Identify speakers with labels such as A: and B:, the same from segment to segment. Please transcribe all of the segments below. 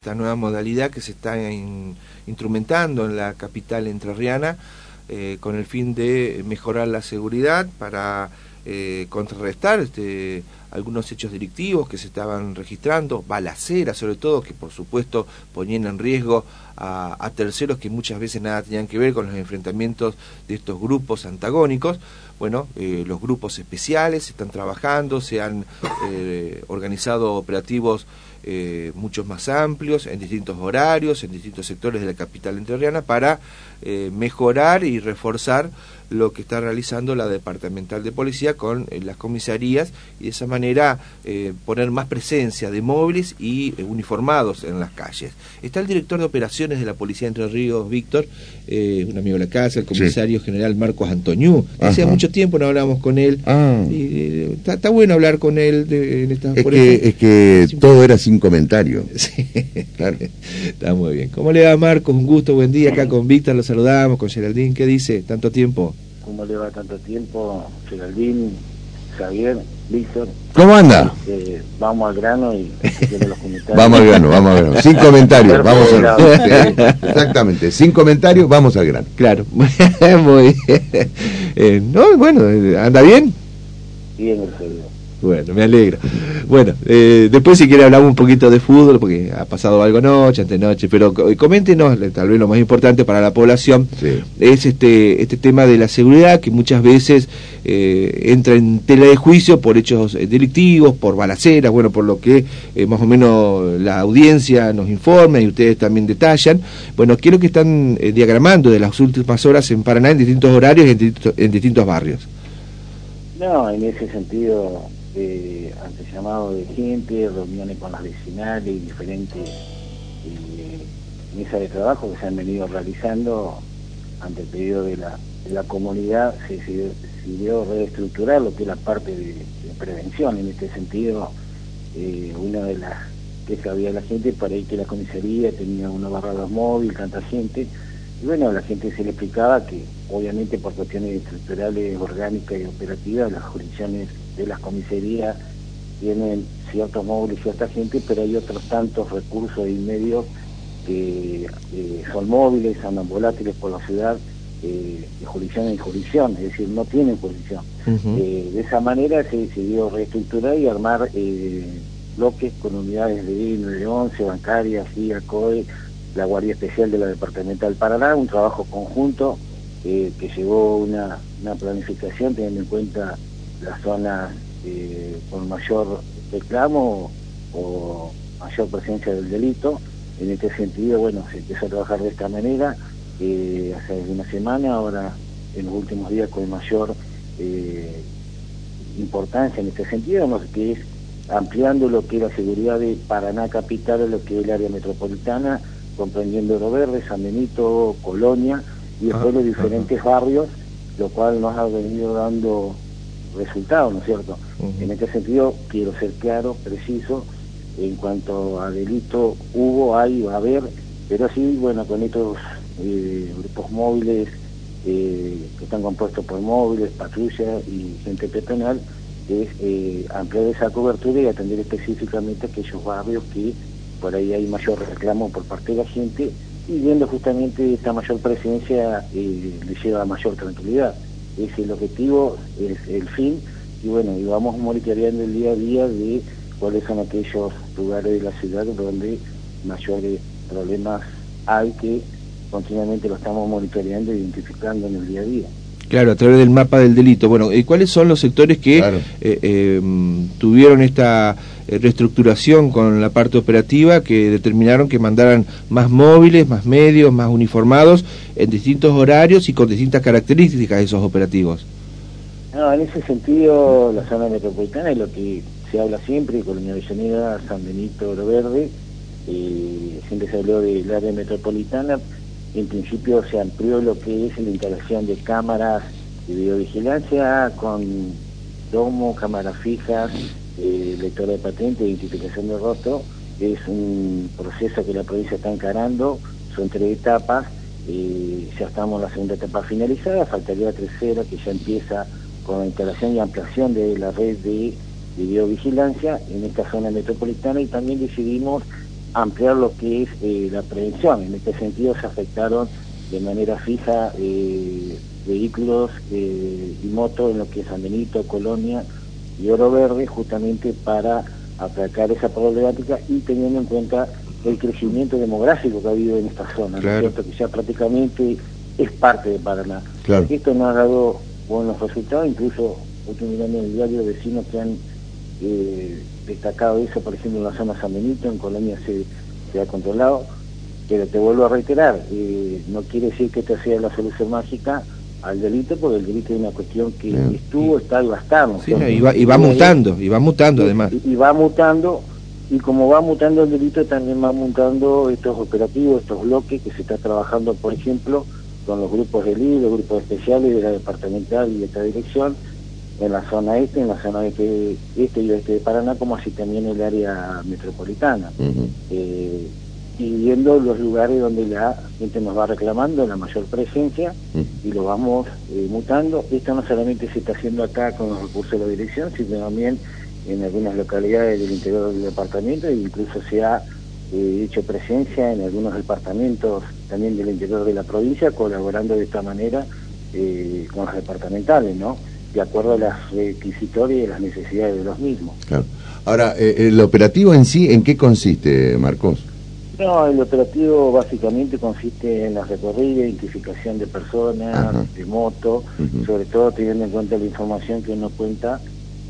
A: esta nueva modalidad que se está instrumentando en la capital entrerriana eh, con el fin de mejorar la seguridad para eh, contrarrestar este, algunos hechos delictivos que se estaban registrando, balaceras sobre todo, que por supuesto ponían en riesgo a, terceros que muchas veces nada tenían que ver con los enfrentamientos de estos grupos antagónicos. Bueno, eh, los grupos especiales están trabajando, se han organizado operativos eh, muchos más amplios, en distintos horarios, en distintos sectores de la capital entrerriana, para eh, mejorar y reforzar lo que está realizando la departamental de policía con eh, las comisarías y de esa manera eh, poner más presencia de móviles y uniformados en las calles. Está el director de operaciones de la Policía Entre Ríos, Víctor, un amigo de la casa, el comisario general Marcos Antoñú. Hace mucho tiempo no hablábamos con él. Ah. está, bueno hablar con él en esta,
B: es, que, es que todo era sin comentario. Sí,
A: claro. está muy bien. ¿Cómo le va Marcos? Un gusto, buen día acá con Víctor lo saludamos, con Geraldine, ¿qué dice? ¿Tanto tiempo?
C: ¿Cómo le va tanto tiempo, Geraldine, Javier, Víctor?
B: ¿Cómo anda?
C: Este, vamos al grano y los
B: comentarios. vamos al grano, vamos al grano. Sin comentarios, vamos al grano. Exactamente, sin comentarios, vamos al grano.
A: Claro, muy bien. Eh, no, bueno, ¿anda bien?
C: Bien, el
A: bueno, me alegra. Bueno, eh, después si quiere hablamos un poquito de fútbol, porque ha pasado algo noche, noche pero coméntenos, tal vez lo más importante para la población, es este, este tema de la seguridad, que muchas veces eh, entra en tela de juicio por hechos eh, delictivos, por balaceras, bueno, por lo que más o menos la audiencia nos informa y ustedes también detallan. Bueno, quiero que están diagramando de las últimas horas en Paraná en distintos horarios y en distintos barrios.
C: No, en ese sentido eh, ante llamado de gente, reuniones con las vecinales y diferentes eh, mesas de trabajo que se han venido realizando ante el pedido de la, de comunidad, se decidió, reestructurar lo que es la parte de, prevención. En este sentido, eh, una de las que había la gente para ir que la comisaría tenía una barrada móvil, tanta gente, y bueno, la gente se le explicaba que obviamente por cuestiones estructurales, orgánicas y operativas, las jurisdicciones de las comisarías tienen ciertos móviles y cierta gente, pero hay otros tantos recursos y medios que son móviles, andan volátiles por la ciudad, eh, de jurisdicción en jurisdicción, es decir, no tienen jurisdicción. Eh, de esa manera se decidió reestructurar y armar eh, bloques con unidades de 911, bancarias, CIA, COE, la Guardia Especial de la Departamental Paraná, un trabajo conjunto que llevó una, una planificación teniendo en cuenta las zonas eh, con mayor reclamo o mayor presencia del delito. En este sentido, bueno, se empezó a trabajar de esta manera eh, hace una semana, ahora en los últimos días con mayor eh, importancia en este sentido, que es ampliando lo que es la seguridad de Paraná Capital, lo que es el área metropolitana, comprendiendo Oro Verde, San Benito, Colonia y después los diferentes barrios, lo cual nos ha venido dando resultados, ¿no es cierto? En este sentido, quiero ser claro, preciso, en cuanto a delito hubo, hay, va a haber, pero sí, bueno, con estos eh, grupos móviles eh, que están compuestos por móviles, patrullas y gente peatonal, es eh, ampliar esa cobertura y atender específicamente aquellos barrios que por ahí hay mayor reclamo por parte de la gente y viendo justamente esta mayor presencia eh, le lleva a mayor tranquilidad es el objetivo, es el fin, y bueno, y vamos monitoreando el día a día de cuáles son aquellos lugares de la ciudad donde mayores problemas hay que continuamente lo estamos monitoreando e identificando en el día a día.
A: Claro, a través del mapa del delito. Bueno, ¿y cuáles son los sectores que eh, eh, tuvieron esta eh, reestructuración con la parte operativa que determinaron que mandaran más móviles, más medios, más uniformados en distintos horarios y con distintas características de esos operativos?
C: No, en ese sentido, la zona metropolitana es lo que se habla siempre, Colonia Avellaneda, San Benito, Oro Verde, siempre se habló del área metropolitana, en principio se amplió lo que es la instalación de cámaras de videovigilancia con domo, cámaras fijas, eh, lectora de patente, identificación de rostro. Es un proceso que la provincia está encarando, son tres etapas, eh, ya estamos en la segunda etapa finalizada, faltaría la tercera que ya empieza con la instalación y ampliación de la red de videovigilancia en esta zona metropolitana. Y también decidimos ampliar lo que es eh, la prevención. En este sentido se afectaron de manera fija eh, vehículos eh, y motos en lo que es San Benito, Colonia y Oro Verde, justamente para atacar esa problemática y teniendo en cuenta el crecimiento demográfico que ha habido en esta zona, cierto? que ya prácticamente es parte de Paraná. Esto nos ha dado buenos resultados, incluso estoy mirando en el diario vecinos que han eh, destacado eso, por ejemplo, en la zona San Benito, en Colonia se, se ha controlado, pero te vuelvo a reiterar, eh, no quiere decir que esta sea la solución mágica al delito, porque el delito es una cuestión que estuvo, está y va a estar.
A: y, va, y va mutando, y va mutando además.
C: Y, va mutando, y como va mutando el delito, también va mutando estos operativos, estos bloques que se está trabajando, por ejemplo, con los grupos de LID, los grupos especiales de la departamental y de esta dirección, en la zona este, en la zona este, este y oeste de Paraná, como así también el área metropolitana. eh, y viendo los lugares donde la gente nos va reclamando la mayor presencia y lo vamos eh, mutando. Esto no solamente se está haciendo acá con los recursos de la dirección, sino también en algunas localidades del interior del departamento e incluso se ha eh, hecho presencia en algunos departamentos también del interior de la provincia, colaborando de esta manera eh, con los departamentales, ¿no? De acuerdo a las requisitorias y las necesidades de los mismos.
B: Claro. Ahora, ¿el operativo en sí en qué consiste, Marcos?
C: No, el operativo básicamente consiste en la recorrida, identificación de personas, de moto, sobre todo teniendo en cuenta la información que uno cuenta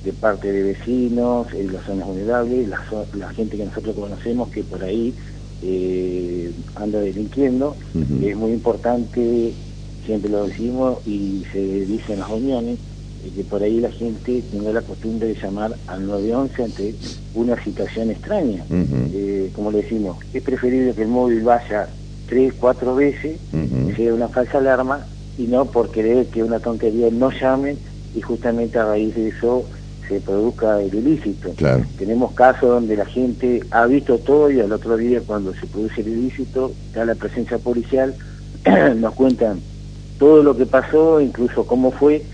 C: de parte de vecinos, en las zonas vulnerables, la, la, gente que nosotros conocemos que por ahí eh, anda delinquiendo. Es muy importante, siempre lo decimos y se dice en las reuniones, que por ahí la gente tenga la costumbre de llamar al 911 ante una situación extraña. Eh, como le decimos, es preferible que el móvil vaya tres, cuatro veces, sea una falsa alarma, y no por querer que una tontería no llamen y justamente a raíz de eso se produzca el ilícito. Tenemos casos donde la gente ha visto todo y al otro día cuando se produce el ilícito, está la presencia policial, nos cuentan todo lo que pasó, incluso cómo fue,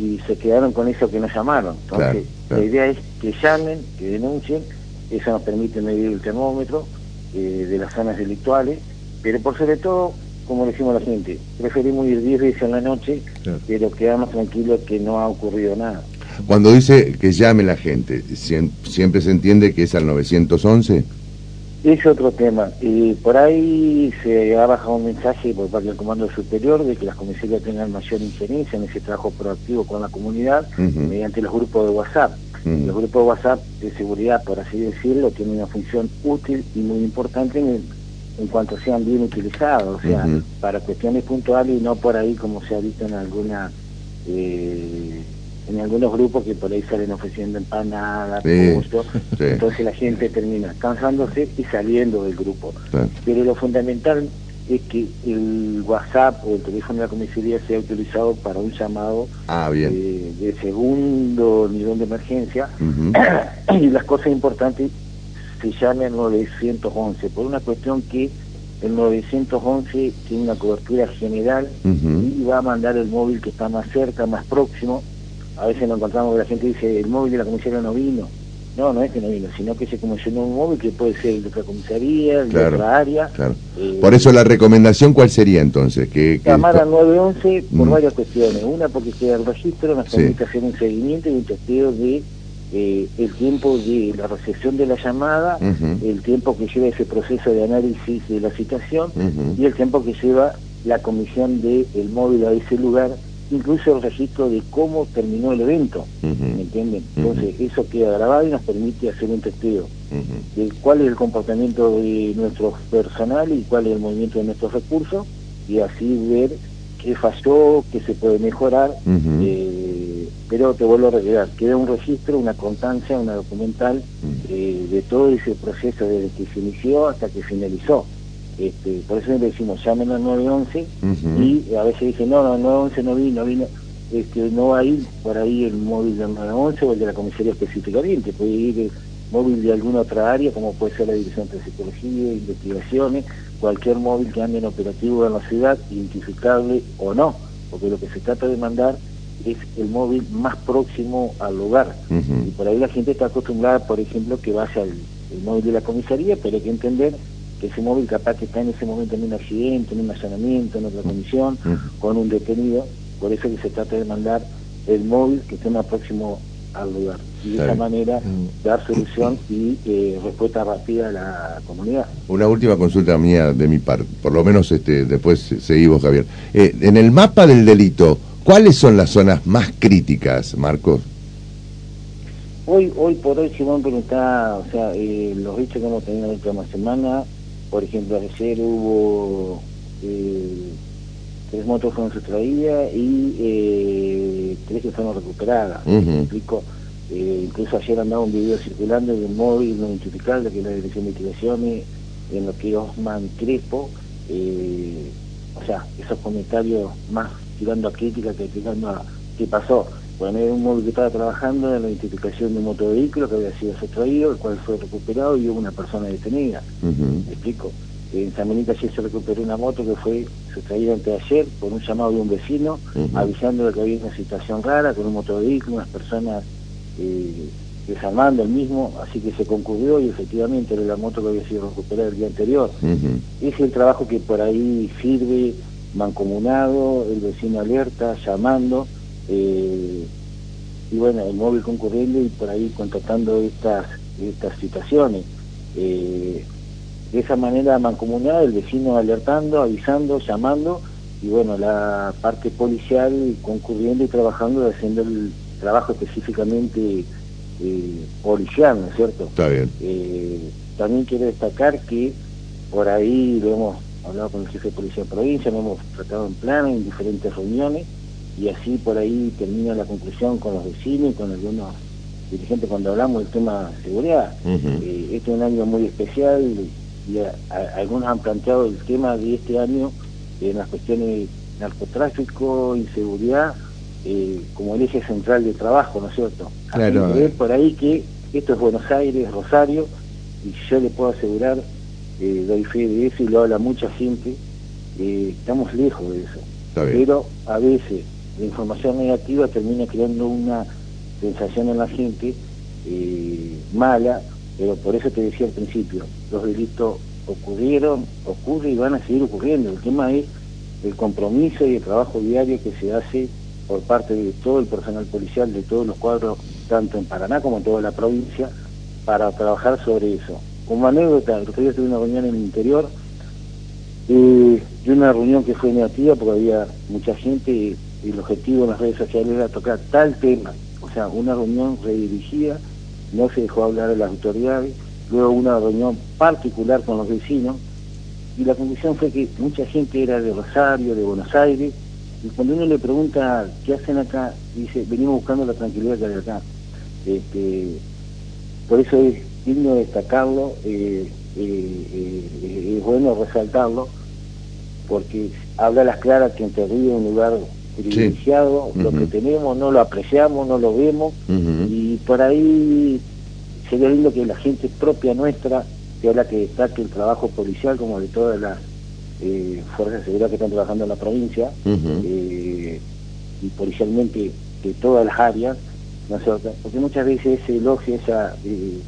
C: y se quedaron con eso que nos llamaron. Entonces, la idea es que llamen, que denuncien, eso nos permite medir el termómetro eh, de las zonas delictuales, pero por sobre todo, como decimos a la gente, preferimos ir 10 veces en la noche, pero quedarnos tranquilos que no ha ocurrido nada.
B: Cuando dice que llame la gente, ¿siempre se entiende que es al 911?
C: Es otro tema. y por ahí se ha bajado un mensaje por parte del Comando Superior de que las comisarías tengan mayor injerencia en ese trabajo proactivo con la comunidad mediante los grupos de WhatsApp. Los grupos de WhatsApp de seguridad, por así decirlo, tienen una función útil y muy importante en, en cuanto sean bien utilizados, o sea, para cuestiones puntuales y no por ahí como se ha visto en alguna... Eh, en algunos grupos que por ahí salen ofreciendo empanadas, entonces la gente termina cansándose y saliendo del grupo. Pero lo fundamental es que el WhatsApp o el teléfono de la comisaría sea utilizado para un llamado
B: ah,
C: de segundo nivel de emergencia. Y las cosas importantes se llamen 911 por una cuestión que el 911 tiene una cobertura general y va a mandar el móvil que está más cerca, más próximo a veces nos encontramos que la gente dice el móvil de la comisaría no vino. No, no es que no vino, sino que se comisionó un móvil que puede ser de otra comisaría, de otra área.
B: Eh, por eso la recomendación, ¿cuál sería entonces? Que,
C: llamar al 911 por mm. varias cuestiones. Una, porque queda el registro, nos permite hacer un seguimiento y un testeo de eh, el tiempo de la recepción de la llamada, el tiempo que lleva ese proceso de análisis de la situación y el tiempo que lleva la comisión del el móvil a ese lugar incluso el registro de cómo terminó el evento, ¿me entienden? Entonces eso queda grabado y nos permite hacer un testeo de cuál es el comportamiento de nuestro personal y cuál es el movimiento de nuestros recursos y así ver qué falló, qué se puede mejorar, eh, pero te vuelvo a recordar, queda un registro, una constancia, una documental eh, de todo ese proceso desde que se inició hasta que finalizó. Este, por eso le decimos, llamen al 911 y a veces dicen, no, no, el 911 no vino, vino, este, no va a ir por ahí el móvil del 911 o el de la comisaría específicamente, puede ir el móvil de alguna otra área, como puede ser la Dirección de Psicología, Investigaciones, cualquier móvil que ande en operativo en la ciudad, identificable o no, porque lo que se trata de mandar es el móvil más próximo al lugar. Y por ahí la gente está acostumbrada, por ejemplo, que vaya al el móvil de la comisaría, pero hay que entender que ese móvil capaz que está en ese momento en un accidente, en un allanamiento, en otra condición, con un detenido, por eso que se trata de mandar el móvil que esté más próximo al lugar. Y de esa manera dar solución y eh, respuesta rápida a la comunidad.
B: Una última consulta mía de mi parte, por lo menos este, después seguimos, Javier. Eh, en el mapa del delito, ¿cuáles son las zonas más críticas, Marcos?
C: Hoy, hoy por hoy, si vos está, o sea, eh, los hechos que hemos tenido en la última semana, por ejemplo, ayer hubo eh, tres motos fueron sustraídas y eh, tres que fueron recuperadas. explico? Eh, incluso ayer andaba un video circulando de un móvil no identificable, que es la Dirección de Investigaciones, en lo que Osman Crespo, eh, o sea, esos comentarios más tirando a crítica que tirando a qué pasó. Bueno, era un móvil que estaba trabajando en la identificación de un motovehículo que había sido sustraído, el cual fue recuperado y hubo una persona detenida. ¿Me explico? En San Benito ayer se recuperó una moto que fue sustraída ayer por un llamado de un vecino, avisando de que había una situación rara con un motovehículo, unas personas eh, desarmando el mismo, así que se concurrió y efectivamente era la moto que había sido recuperada el día anterior. Es el trabajo que por ahí sirve mancomunado, el vecino alerta, llamando, eh, y bueno, el móvil concurriendo y por ahí contratando estas, estas situaciones. Eh, de esa manera mancomunada, el vecino alertando, avisando, llamando, y bueno, la parte policial concurriendo y trabajando, haciendo el trabajo específicamente eh, policial, ¿no es cierto?
B: Está bien.
C: también quiero destacar que por ahí lo hemos hablado con el jefe de policía de provincia, lo hemos tratado en plano en diferentes reuniones, y así por ahí termina la conclusión con los vecinos y con algunos dirigentes cuando hablamos del tema de seguridad. Eh, este es un año muy especial y, algunos han planteado el tema de este año en las cuestiones de narcotráfico, inseguridad, eh, como el eje central de trabajo, ¿no es cierto? Claro. Por ahí que esto es Buenos Aires, Rosario, y yo le puedo asegurar, eh, doy fe de eso y lo habla mucha gente, estamos lejos de eso. Pero a veces la información negativa termina creando una sensación en la gente eh, mala, pero por eso te decía al principio, los delitos ocurrieron, ocurren y van a seguir ocurriendo. El tema es el compromiso y el trabajo diario que se hace por parte de todo el personal policial, de todos los cuadros, tanto en Paraná como en toda la provincia, para trabajar sobre eso. Como anécdota, el otro día tuve una reunión en el interior eh, y una reunión que fue negativa porque había mucha gente el objetivo en las redes sociales era tocar tal tema, o sea, una reunión redirigida, no se dejó hablar a las autoridades, luego una reunión particular con los vecinos, y la conclusión fue que mucha gente era de Rosario, de Buenos Aires, y cuando uno le pregunta qué hacen acá, dice, venimos buscando la tranquilidad que hay acá. Este, por eso es digno destacarlo, eh, eh, eh, es bueno resaltarlo, porque habla las claras que Entre Ríos es un lugar privilegiado, lo que tenemos no lo apreciamos, no lo vemos, y por ahí sería lindo que la gente propia nuestra sea la que destaque el trabajo policial como de todas las eh, fuerzas de seguridad que están trabajando en la provincia, eh, y policialmente de todas las áreas, ¿no porque muchas veces ese elogio, esa eh,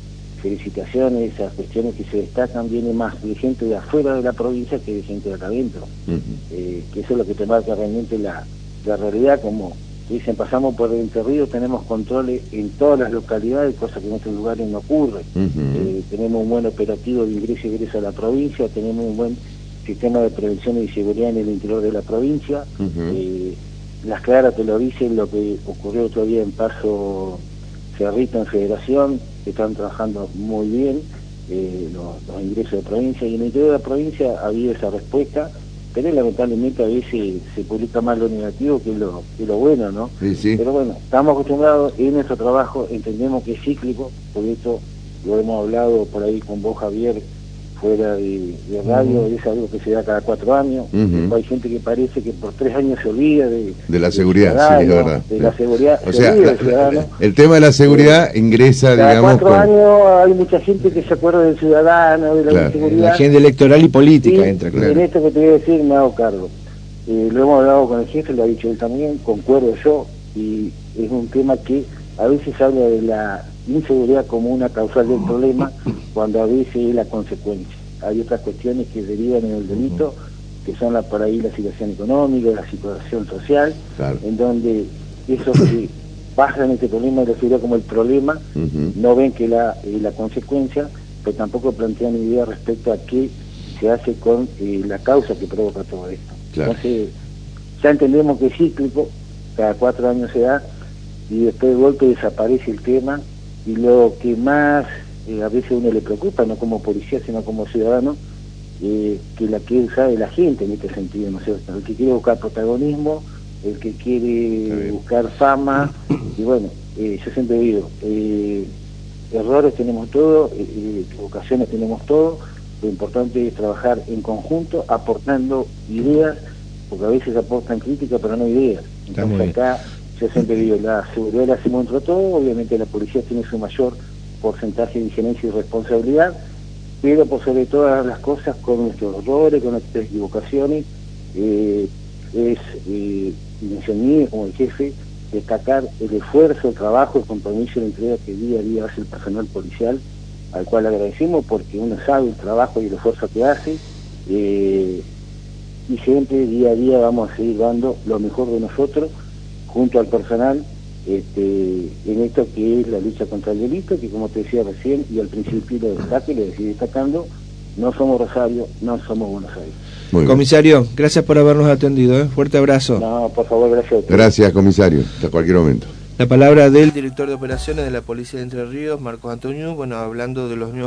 C: felicitaciones, esas cuestiones que se destacan, viene más de gente de afuera de la provincia que de gente de acá adentro, que eso es lo que te marca realmente la, la realidad, como dicen, pasamos por el Río, tenemos controles en todas las localidades, cosa que en otros lugares no ocurre. Eh, tenemos un buen operativo de ingreso y egreso a la provincia, tenemos un buen sistema de prevención y seguridad en el interior de la provincia. Eh, las claras te lo dicen, lo que ocurrió otro día en Paso Cerrito en Federación, que están trabajando muy bien eh, los, los ingresos de provincia, y en el interior de la provincia ha habido esa respuesta pero lamentablemente a veces se publica más lo negativo que lo, que lo bueno, ¿no? Pero bueno, estamos acostumbrados en nuestro trabajo, entendemos que es cíclico, por esto lo hemos hablado por ahí con vos, Javier, fuera de, radio, es algo que se da cada cuatro años. Hay gente que parece que por tres años se olvida de,
B: de la seguridad, sí, es verdad.
C: De la seguridad,
B: o sea, el tema de la seguridad ingresa,
C: cada
B: digamos.
C: cuatro años hay mucha gente que se acuerda del ciudadano, de la seguridad.
A: La agenda electoral y política entra, claro.
C: En esto que te voy a decir me hago cargo. Eh, lo hemos hablado con el jefe, lo ha dicho él también, concuerdo yo, y es un tema que a veces habla de la inseguridad como una causal del problema cuando a veces es la consecuencia. Hay otras cuestiones que derivan en el delito, que son la, por ahí la situación económica, la situación social, en donde eso que en este problema de la seguridad como el problema, no ven que la, eh, la consecuencia, pero tampoco plantean idea respecto a qué se hace con eh, la causa que provoca todo esto. Entonces, ya entendemos que es cíclico, cada cuatro años se da, y después de golpe desaparece el tema, y lo que más eh, a veces uno le preocupa, no como policía, sino como ciudadano, que la quiere usar es la gente en este sentido, ¿no es cierto? El que quiere buscar protagonismo, el que quiere buscar fama, y bueno, eh, yo siempre digo, eh, errores tenemos todo, eh, equivocaciones tenemos todo, lo importante es trabajar en conjunto, aportando ideas, porque a veces aportan críticas, pero no ideas. Entonces acá, yo siempre digo, la seguridad la hacemos entre todos, obviamente la policía tiene su mayor porcentaje de injerencia y responsabilidad, pero por sobre todas las cosas con nuestros errores, con nuestras equivocaciones, es eh, mía como el jefe destacar el esfuerzo, el trabajo, el compromiso y la entrega que día a día hace el personal policial, al cual agradecemos porque uno sabe el trabajo y el esfuerzo que hace, eh, y siempre día a día vamos a seguir dando lo mejor de nosotros junto al personal este, en esto que es la lucha contra el delito, que como te decía recién y al principio lo destaque, le decía destacando, no somos Rosario, no somos Buenos Aires.
A: comisario, gracias por habernos atendido. ¿eh? Fuerte abrazo.
C: No, por favor, gracias.
B: Gracias, comisario. Hasta cualquier momento.
A: La palabra del director de operaciones de la Policía de Entre Ríos, Marcos Antonio, bueno, hablando de los nuevos